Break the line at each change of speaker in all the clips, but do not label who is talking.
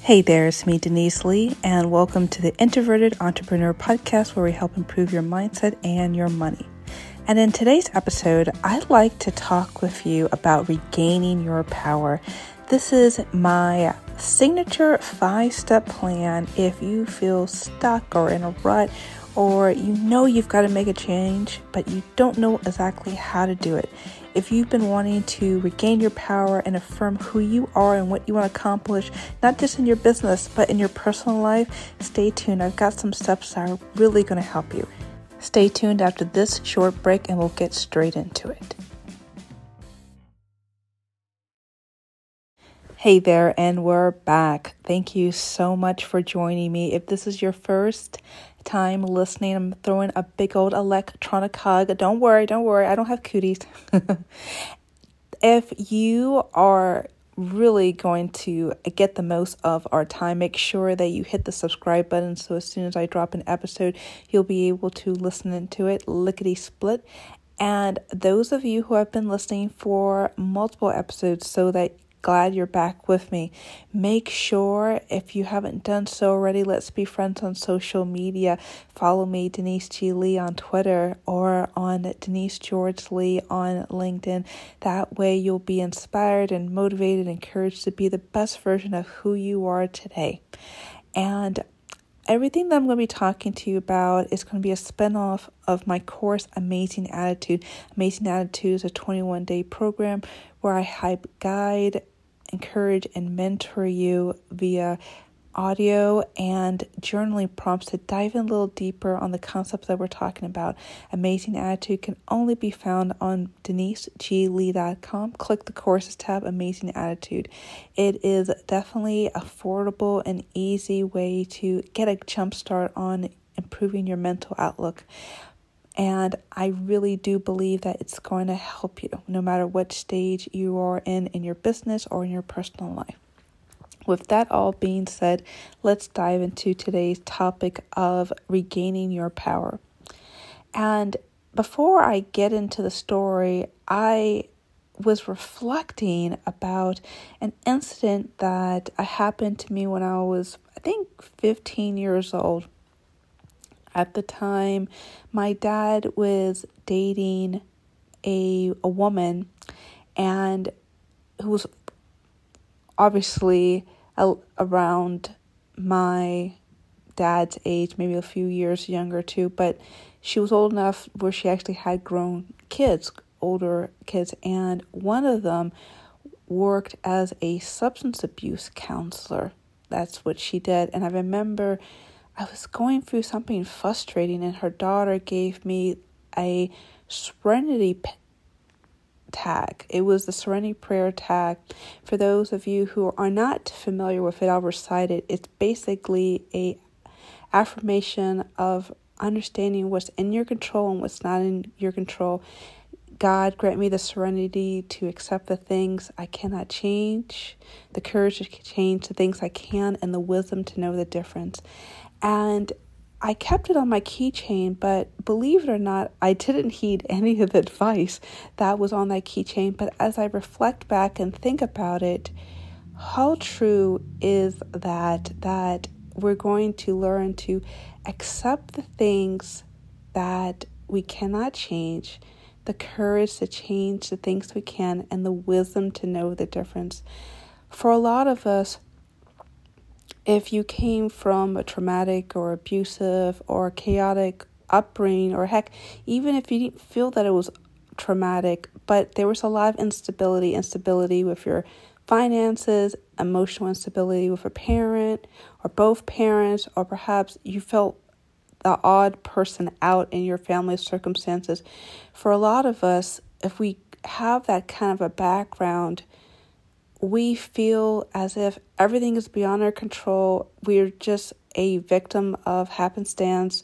Hey there, it's me, Denise Lee, and welcome to the Introverted Entrepreneur Podcast, where we help improve your mindset and your money. And in today's episode, I'd like to talk with you about regaining your power. This is my signature five step plan if you feel stuck or in a rut or you know you've got to make a change, but you don't know exactly how to do it. If you've been wanting to regain your power and affirm who you are and what you want to accomplish, not just in your business, but in your personal life, stay tuned. I've got some steps that are really going to help you. Stay tuned after this short break and we'll get straight into it. Hey there, and we're back. Thank you so much for joining me. If this is your first time listening, I'm throwing a big old electronic hug. Don't worry, don't worry, I don't have cooties. if you are really going to get the most of our time, make sure that you hit the subscribe button so as soon as I drop an episode, you'll be able to listen into it lickety split. And those of you who have been listening for multiple episodes so that glad you're back with me. Make sure, if you haven't done so already, let's be friends on social media. Follow me, Denise G. Lee, on Twitter or on Denise George Lee on LinkedIn. That way, you'll be inspired and motivated, encouraged to be the best version of who you are today. And everything that I'm going to be talking to you about is going to be a spinoff of my course, Amazing Attitude. Amazing Attitude is a 21 day program where I help guide, encourage, and mentor you via audio and journaling prompts to dive in a little deeper on the concepts that we're talking about. Amazing Attitude can only be found on deniseglee.com. Click the courses tab, Amazing Attitude. It is definitely affordable and easy way to get a jump start on improving your mental outlook. And I really do believe that it's going to help you no matter what stage you are in in your business or in your personal life. With that all being said, let's dive into today's topic of regaining your power. And before I get into the story, I was reflecting about an incident that happened to me when I was, I think, 15 years old. At the time, my dad was dating a a woman and who was obviously around my dad's age, maybe a few years younger too, but she was old enough where she actually had grown kids, older kids, and one of them worked as a substance abuse counselor. That's what she did. And I remember I was going through something frustrating, and her daughter gave me a serenity tag. It was the serenity prayer tag. For those of you who are not familiar with it, I'll recite it. It's basically a affirmation of understanding what's in your control and what's not in your control. God, grant me the serenity to accept the things I cannot change, the courage to change the things I can, and the wisdom to know the difference. And I kept it on my keychain, but believe it or not, I didn't heed any of the advice that was on that keychain. But as I reflect back and think about it, how true is that? That we're going to learn to accept the things that we cannot change, the courage to change the things we can, and the wisdom to know the difference. For a lot of us, if you came from a traumatic or abusive or chaotic upbringing, or heck, even if you didn't feel that it was traumatic, but there was a lot of instability, instability with your finances, emotional instability with a parent or both parents, or perhaps you felt the odd person out in your family circumstances. For a lot of us, if we have that kind of a background, we feel as if everything is beyond our control. We're just a victim of happenstance.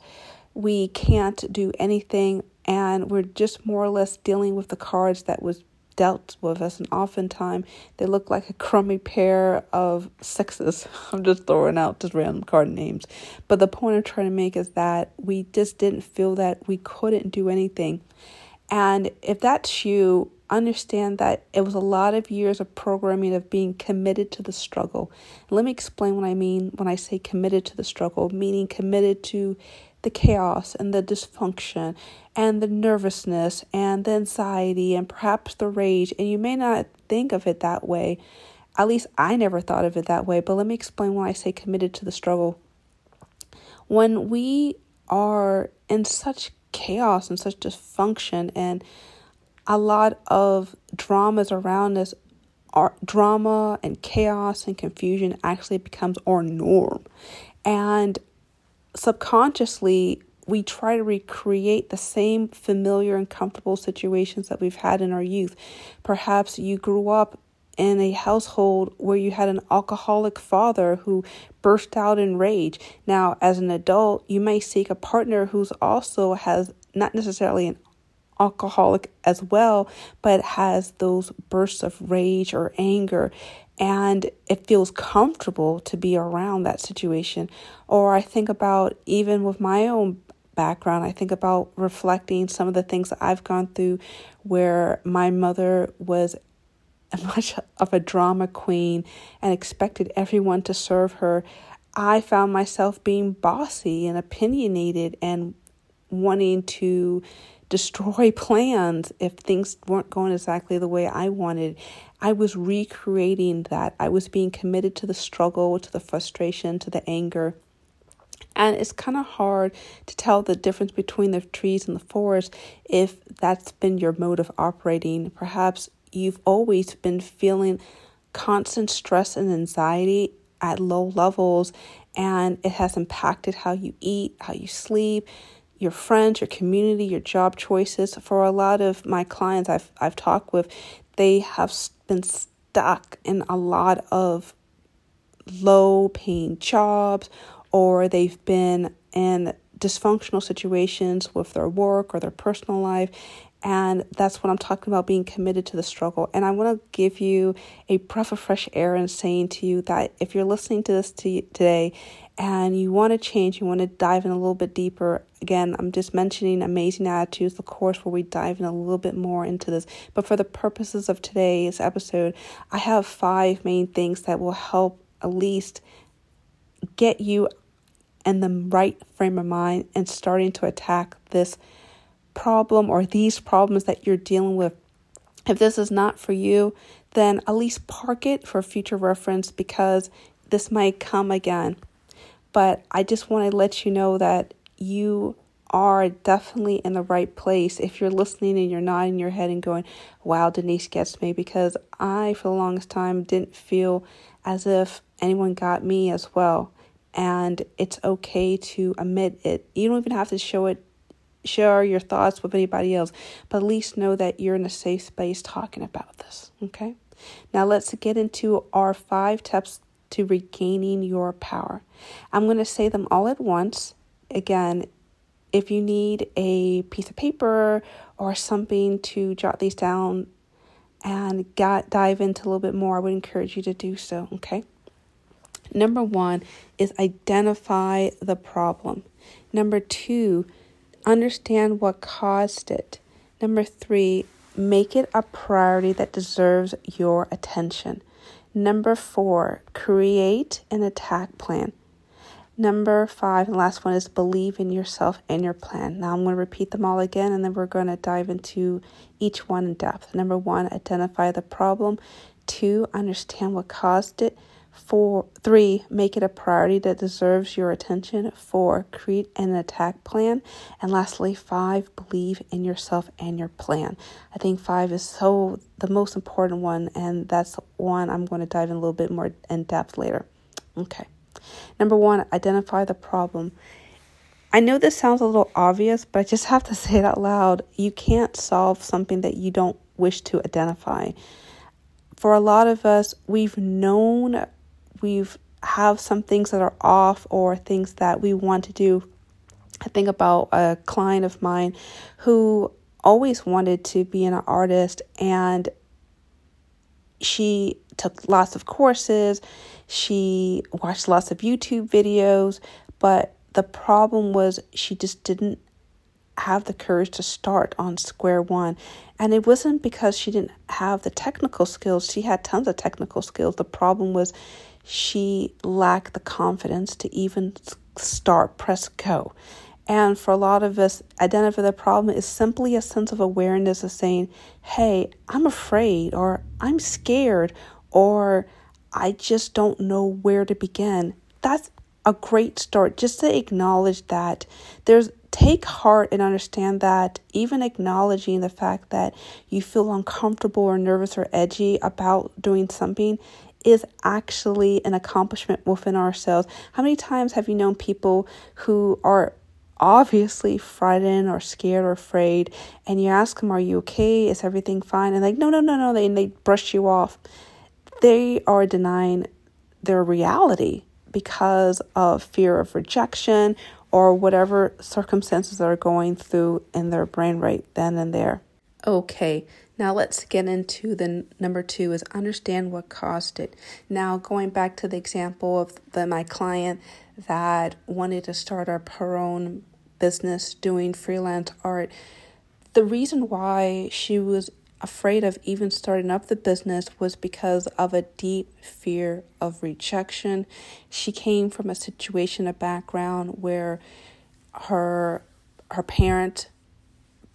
We can't do anything, and we're just more or less dealing with the cards that was dealt with us. And oftentimes, they look like a crummy pair of sixes. I'm just throwing out just random card names. But the point I'm trying to make is that we just didn't feel that we couldn't do anything. And if that's you, understand that it was a lot of years of programming of being committed to the struggle. let me explain what I mean when I say committed to the struggle, meaning committed to the chaos and the dysfunction and the nervousness and the anxiety and perhaps the rage. And you may not think of it that way. At least I never thought of it that way. But let me explain when I say committed to the struggle. When we are in such chaos and such dysfunction and a lot of dramas around us our drama and chaos and confusion actually becomes our norm and subconsciously we try to recreate the same familiar and comfortable situations that we've had in our youth perhaps you grew up in a household where you had an alcoholic father who burst out in rage. Now, as an adult, you may seek a partner who's also has not necessarily an alcoholic as well, but has those bursts of rage or anger. And it feels comfortable to be around that situation. Or I think about even with my own background, I think about reflecting some of the things that I've gone through where my mother was much of a drama queen and expected everyone to serve her, I found myself being bossy and opinionated and wanting to destroy plans if things weren't going exactly the way I wanted. I was recreating that. I was being committed to the struggle, to the frustration, to the anger. And it's kind of hard to tell the difference between the trees and the forest if that's been your mode of operating. Perhaps you've always been feeling constant stress and anxiety at low levels, and it has impacted how you eat, how you sleep, your friends, your community, your job choices. For a lot of my clients I've I've talked with, they have been stuck in a lot of low paying jobs or they've been in dysfunctional situations with their work or their personal life and that's what I'm talking about being committed to the struggle. And I want to give you a breath of fresh air and saying to you that if you're listening to this to, today and you want to change, you want to dive in a little bit deeper, again, I'm just mentioning Amazing Attitudes, the course where we dive in a little bit more into this. But for the purposes of today's episode, I have five main things that will help at least get you in the right frame of mind and starting to attack this problem or these problems that you're dealing with. If this is not for you, then at least park it for future reference because this might come again. But I just want to let you know that you are definitely in the right place if you're listening and you're nodding your head and going, wow, Denise gets me, because I, for the longest time, didn't feel as if anyone got me as well. And it's okay to admit it. You don't even have to show it share your thoughts with anybody else, but at least know that you're in a safe space talking about this. Okay? Now let's get into our five tips to regaining your power. I'm going to say them all at once. Again, if you need a piece of paper or something to jot these down and got, dive into a little bit more, I would encourage you to do so. Okay? Number one is identify the problem. Number two, Understand what caused it. Number three, make it a priority that deserves your attention. Number four, create an attack plan. Number five, and last one is believe in yourself and your plan. Now I'm going to repeat them all again and then we're going to dive into each one in depth. Number one, identify the problem. Two, understand what caused it. Four, three, make it a priority that deserves your attention. Four, create an attack plan. And lastly, five, believe in yourself and your plan. I think five is so the most important one, and that's one I'm going to dive in a little bit more in depth later. Okay. Number one, identify the problem. I know this sounds a little obvious, but I just have to say it out loud. You can't solve something that you don't wish to identify. For a lot of us, we've known we've have some things that are off or things that we want to do. I think about a client of mine who always wanted to be an artist and she took lots of courses, she watched lots of YouTube videos, but the problem was she just didn't have the courage to start on square one. And it wasn't because she didn't have the technical skills, she had tons of technical skills. The problem was she lacked the confidence to even start, press go. And for a lot of us, identify the problem is simply a sense of awareness of saying, hey, I'm afraid, or I'm scared, or I just don't know where to begin. That's a great start just to acknowledge that there's take heart and understand that even acknowledging the fact that you feel uncomfortable or nervous or edgy about doing something is actually an accomplishment within ourselves. How many times have you known people who are obviously frightened or scared or afraid and you ask them, Are you okay? Is everything fine? And like, no, no, no, no, they, and they brush you off. They are denying their reality because of fear of rejection or whatever circumstances are going through in their brain right then and there. Okay, now let's get into the number two is understand what caused it. Now going back to the example of the my client that wanted to start up her own business doing freelance art. The reason why she was afraid of even starting up the business was because of a deep fear of rejection. She came from a situation, a background where her her parent,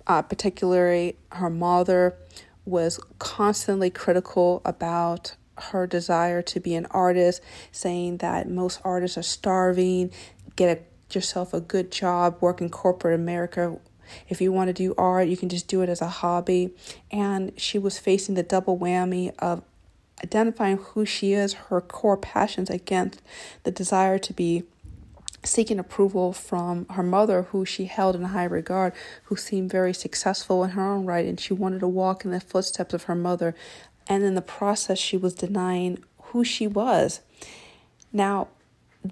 uh, particularly her mother, was constantly critical about her desire to be an artist, saying that most artists are starving, get a, yourself a good job, work in corporate America if you want to do art, you can just do it as a hobby. And she was facing the double whammy of identifying who she is, her core passions against the desire to be seeking approval from her mother, who she held in high regard, who seemed very successful in her own right, and she wanted to walk in the footsteps of her mother. And in the process, she was denying who she was. Now,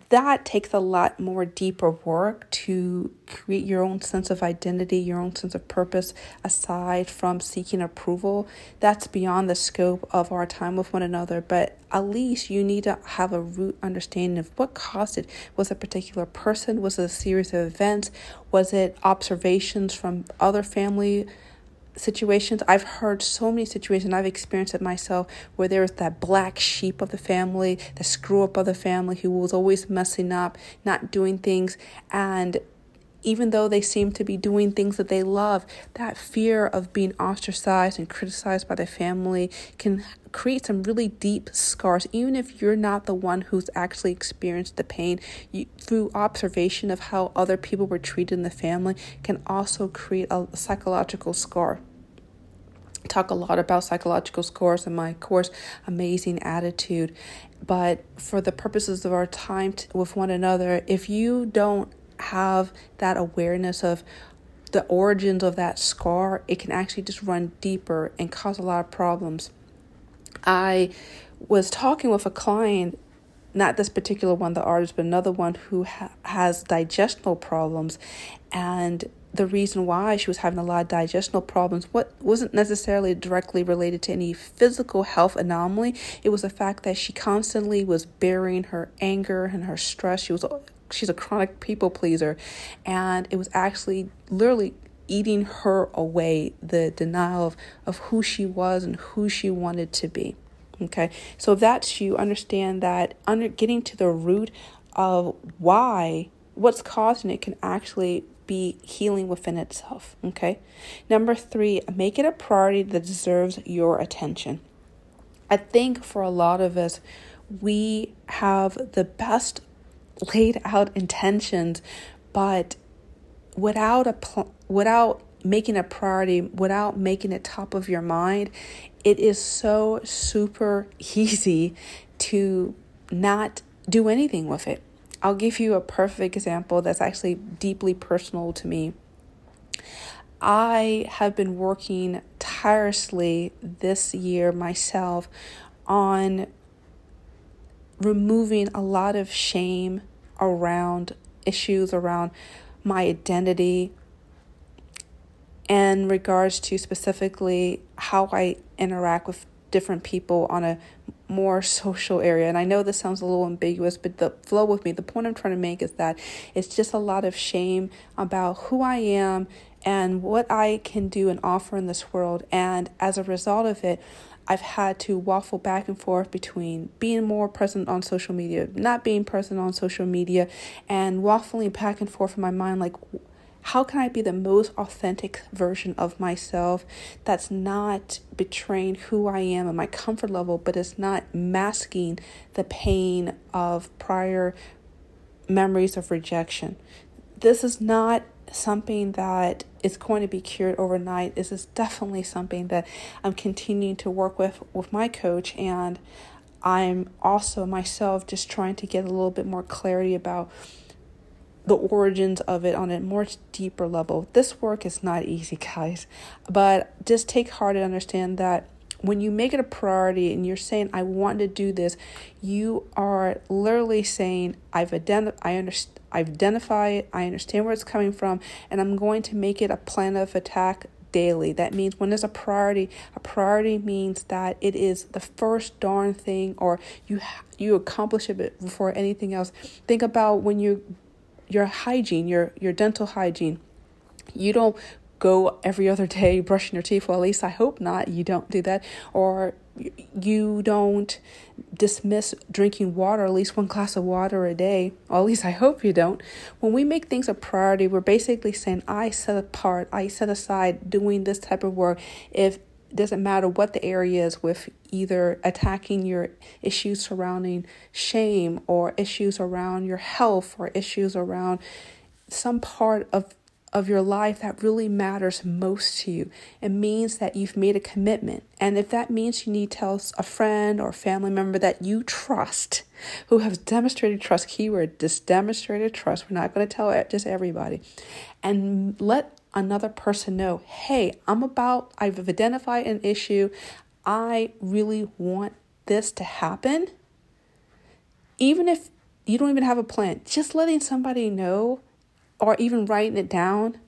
that takes a lot more deeper work to create your own sense of identity, your own sense of purpose, aside from seeking approval. That's beyond the scope of our time with one another, but at least you need to have a root understanding of what caused it. Was a particular person? Was it a series of events? Was it observations from other family? Situations. I've heard so many situations i've experienced it myself where there's that black sheep of the family the screw up of the family who was always messing up not doing things. And even though they seem to be doing things that they love, that fear of being ostracized and criticized by the family can create some really deep scars. Even if you're not the one who's actually experienced the pain, you, through observation of how other people were treated in the family, can also create a psychological scar talk a lot about psychological scores in my course amazing attitude but for the purposes of our time with one another if you don't have that awareness of the origins of that scar, it can actually just run deeper and cause a lot of problems. I was talking with a client, not this particular one, the artist, but another one who ha- has digestional problems. And the reason why she was having a lot of digestional problems what wasn't necessarily directly related to any physical health anomaly. It was the fact that she constantly was burying her anger and her stress. She was she's a chronic people pleaser and it was actually literally eating her away the denial of, of who she was and who she wanted to be okay? So if that's you understand that under getting to the root of why what's causing it can actually be healing within itself okay number three make it a priority that deserves your attention i think for a lot of us we have the best laid out intentions, but without a pl- without making a priority, without making it top of your mind, it is so super easy to not do anything with it. I'll give you a perfect example that's actually deeply personal to me. I have been working tirelessly this year myself on removing a lot of shame around issues around my identity in regards to specifically how I interact with different people on a more social area. And I know this sounds a little ambiguous, but the flow with me, the point I'm trying to make is that it's just a lot of shame about who I am and what I can do and offer in this world. And as a result of it, I've had to waffle back and forth between being more present on social media, not being present on social media, and waffling back and forth in my mind like, how can I be the most authentic version of myself that's not betraying who I am and my comfort level, but it's not masking the pain of prior memories of rejection? This is not something that is going to be cured overnight. This is definitely something that I'm continuing to work with with my coach and I'm also myself just trying to get a little bit more clarity about the origins of it on a more deeper level. This work is not easy, guys, but just take heart and understand that when you make it a priority and you're saying I want to do this, you are literally saying I've identified I understand I've identified I understand where it's coming from, and I'm going to make it a plan of attack daily. That means when there's a priority, a priority means that it is the first darn thing or you you accomplish it before anything else. Think about when you your hygiene, your your dental hygiene. You don't go every other day brushing your teeth. Well, at least I hope not. You don't do that, or you don't dismiss drinking water, at least one glass of water a day. Or at least I hope you don't. When we make things a priority, we're basically saying, I set apart, I set aside doing this type of work if doesn't matter what the area is with either attacking your issues surrounding shame or issues around your health or issues around some part of of your life that really matters most to you. It means that you've made a commitment. And if that means you need to tell a friend or family member that you trust, who has demonstrated trust, keyword, this demonstrated trust, we're not going to tell it just everybody, and let another person know, hey, I'm about, I've identified an issue. I really want this to happen. Even if you don't even have a plan, just letting somebody know or even writing it down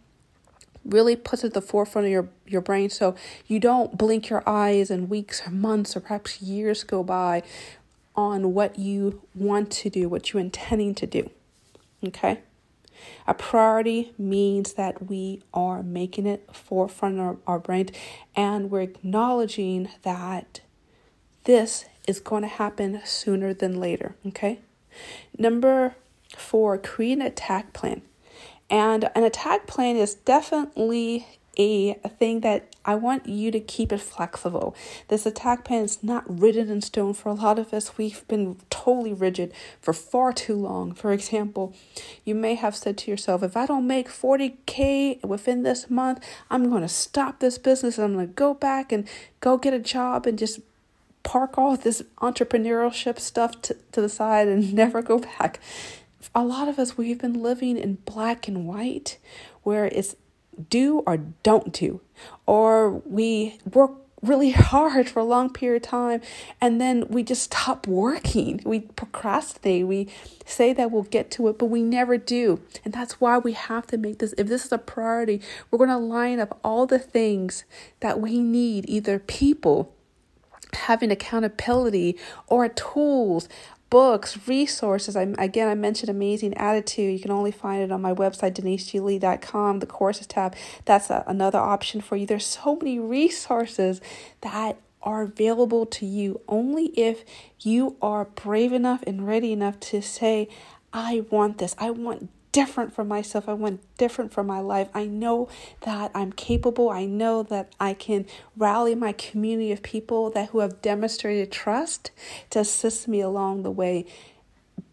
really puts it at the forefront of your, your brain so you don't blink your eyes and weeks or months or perhaps years go by on what you want to do, what you're intending to do. Okay? A priority means that we are making it forefront of our, brain and we're acknowledging that this is going to happen sooner than later. Okay. Number four, create an attack plan. And an attack plan is definitely a thing that I want you to keep it flexible. This attack plan is not written in stone. For a lot of us, we've been totally rigid for far too long. For example, you may have said to yourself, if I don't make 40K within this month, I'm going to stop this business I'm going to go back and go get a job and just park all this entrepreneurship stuff to, to the side and never go back. A lot of us, we've been living in black and white where it's do or don't do. Or we work really hard for a long period of time and then we just stop working. We procrastinate. We say that we'll get to it, but we never do. And that's why we have to make this, if this is a priority, we're going to line up all the things that we need either people having accountability or tools books, resources. I, again, I mentioned Amazing Attitude. You can only find it on my website, deniseglee.com, the courses tab. That's a, another option for you. There's so many resources that are available to you only if you are brave enough and ready enough to say, I want this. I want different for myself. I want different for my life. I know that I'm capable. I know that I can rally my community of people that who have demonstrated trust to assist me along the way.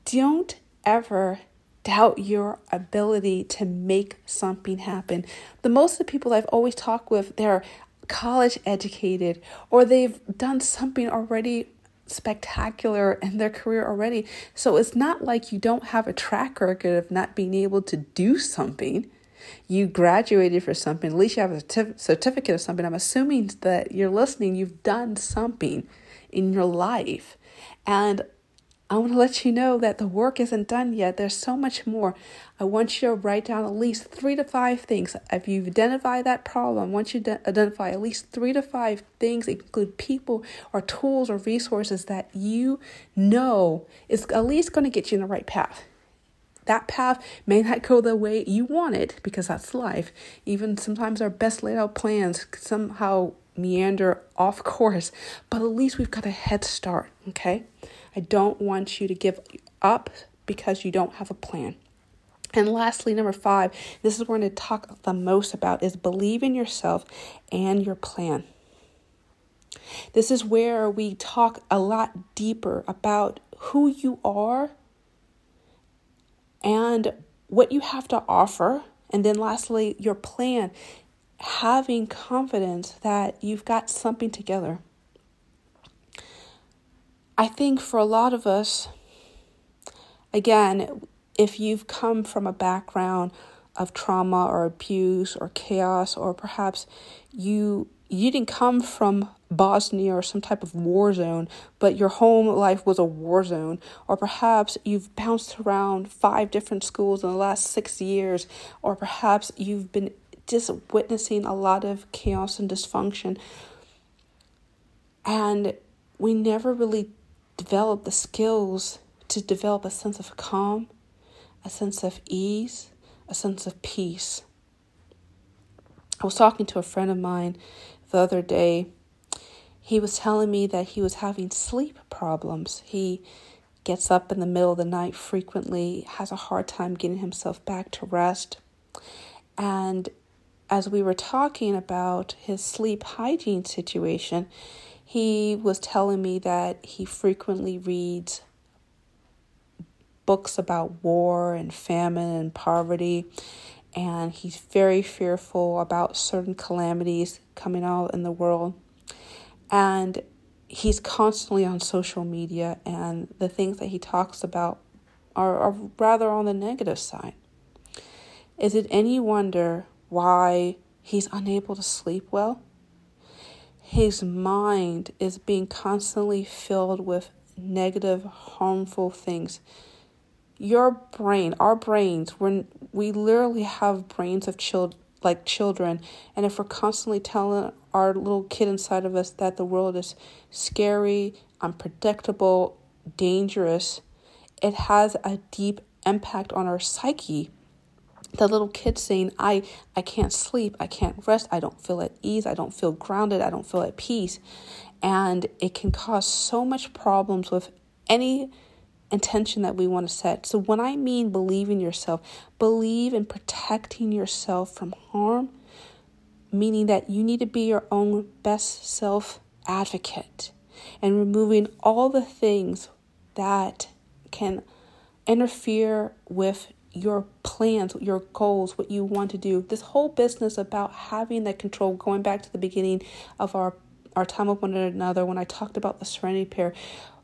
Don't ever doubt your ability to make something happen. The most of the people I've always talked with, they're college educated or they've done something already spectacular in their career already. So it's not like you don't have a track record of not being able to do something. You graduated for something, at least you have a certificate of something. I'm assuming that you're listening, you've done something in your life. And I want to let you know that the work isn't done yet. There's so much more. I want you to write down at least three to five things. If you've identified that problem, I want you to identify at least three to five things, include people or tools or resources that you know is at least going to get you in the right path. that path may not go the way you want it because that's life. Even sometimes our best laid out plans somehow meander off course, but at least we've got a head start, okay? I don't want you to give up because you don't have a plan. And lastly, number five, this is what we're going to talk the most about is believe in yourself and your plan. This is where we talk a lot deeper about who you are and what you have to offer. And then lastly, your plan, having confidence that you've got something together. I think for a lot of us, again, if you've come from a background of trauma or abuse or chaos, or perhaps you you didn't come from Bosnia or some type of war zone, but your home life was a war zone, or perhaps you've bounced around five different schools in the last six years, or perhaps you've been just witnessing a lot of chaos and dysfunction. And we never really developed the skills to develop a sense of calm, a sense of ease, a sense of peace. I was talking to a friend of mine the other day. He was telling me that he was having sleep problems. He gets up in the middle of the night frequently, has a hard time getting himself back to rest. And as we were talking about his sleep hygiene situation, he was telling me that he frequently reads books about war and famine and poverty, and he's very fearful about certain calamities coming out in the world. And he's constantly on social media, and the things that he talks about are, are rather on the negative side. Is it any wonder why he's unable to sleep well? His mind is being constantly filled with negative, harmful things. Your brain, our brains, when we literally have brains of children like children, and if we're constantly telling our little kid inside of us that the world is scary, unpredictable, dangerous, it has a deep impact on our psyche the little kid saying i i can't sleep i can't rest i don't feel at ease i don't feel grounded i don't feel at peace. And it can cause so much problems with any intention that we want to set. So when i mean believe in yourself believe in protecting yourself from harm meaning that you need to be your own best self advocate and removing all the things that can interfere with your plans, your goals, what you want to do. This whole business about having that control, going back to the beginning of our, our time with one another when I talked about the serenity prayer.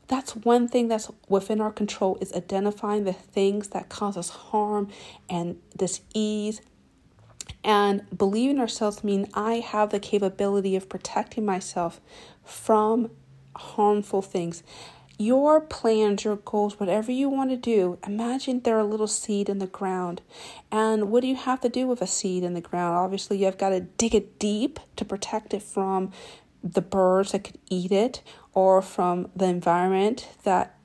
That's one thing that's within our control is identifying the things that cause us harm and this ease and believing ourselves mean I have the capability of protecting myself from harmful things your plans, your goals, whatever you want to do, imagine they're a little seed in the ground. And what do you have to do with a seed in the ground? Obviously, you've got to dig it deep to protect it from the birds that could eat it or from the environment that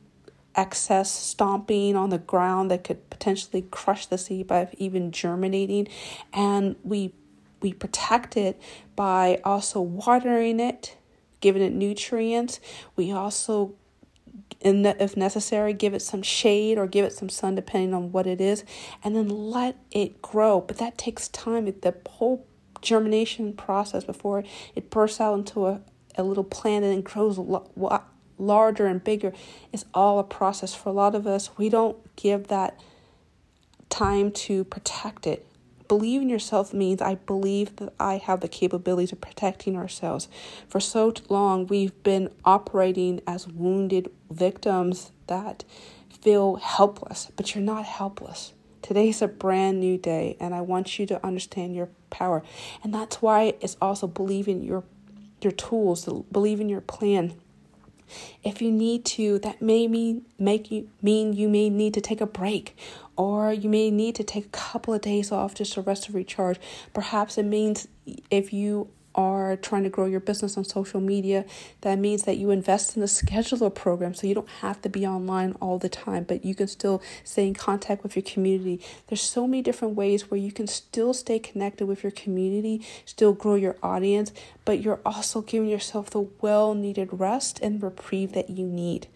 excess stomping on the ground that could potentially crush the seed by even germinating and we we protect it by also watering it giving it nutrients we also and if necessary, give it some shade or give it some sun, depending on what it is, and then let it grow. But that takes time. The whole germination process before it bursts out into a, a little plant and then grows larger and bigger is all a process. For a lot of us, we don't give that time to protect it believe in yourself means I believe that I have the capabilities of protecting ourselves. For so long, we've been operating as wounded victims that feel helpless, but you're not helpless. Today's a brand new day, and I want you to understand your power. And that's why it's also believing your your tools, believe in your plan. If you need to, that may mean make you mean you may need to take a break or you may need to take a couple of days off just to rest and recharge. Perhaps it means if you are trying to grow your business on social media, that means that you invest in a scheduler program so you don't have to be online all the time, but you can still stay in contact with your community. There's so many different ways where you can still stay connected with your community, still grow your audience, but you're also giving yourself the well needed rest and reprieve that you need.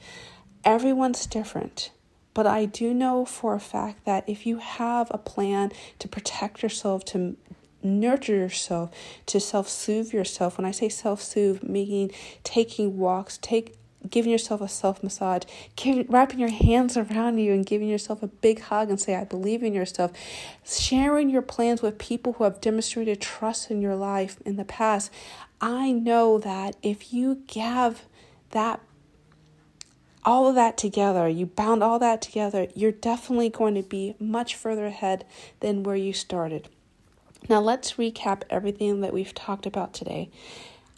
Everyone's different. But I do know for a fact that if you have a plan to protect yourself, to nurture yourself, to self soothe yourself. When I say self soothe, meaning taking walks, take giving yourself a self massage, wrapping your hands around you and giving yourself a big hug and say, I believe in yourself. Sharing your plans with people who have demonstrated trust in your life in the past. I know that if you give that all of that together, you bound all that together, you're definitely going to be much further ahead than where you started. Now, let's recap everything that we've talked about today.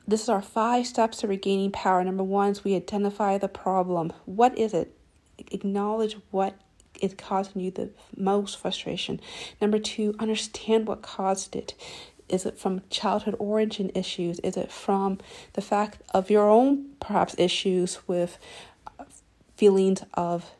This is our five steps to regaining power. Number one is we identify the problem. What is it? Acknowledge what is causing you the most frustration. Number two, understand what caused it. Is it from childhood origin issues? Is it from the fact of your own perhaps issues with feelings of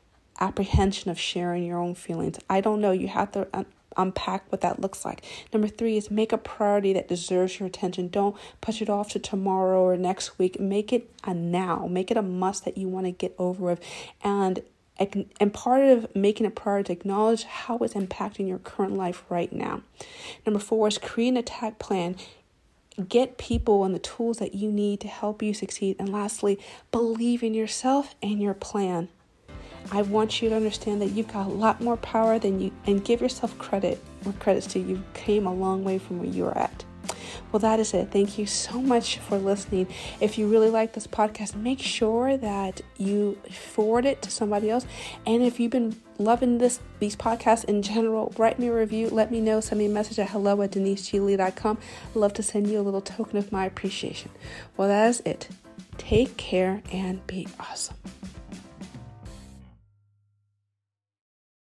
apprehension of sharing your own feelings? I don't know. You have to unpack what that looks like. Number three is make a priority that deserves your attention. Don't push it off to tomorrow or next week. Make it a now. Make it a must that you want to get over with. And and part of making a priority to acknowledge how it's impacting your current life right now. Number four is create an attack plan. Get people and the tools that you need to help you succeed. And lastly, believe in yourself and your plan. I want you to understand that you've got a lot more power than you, and give yourself credit where credit's due. You came a long way from where you are at. Well, that is it. Thank you so much for listening. If you really like this podcast, make sure that you forward it to somebody else. And if you've been loving this these podcasts in general, write me a review. Let me know. Send me a message at hello at deniseglee.com. I'd love to send you a little token of my appreciation. Well, that is it. Take care and be awesome.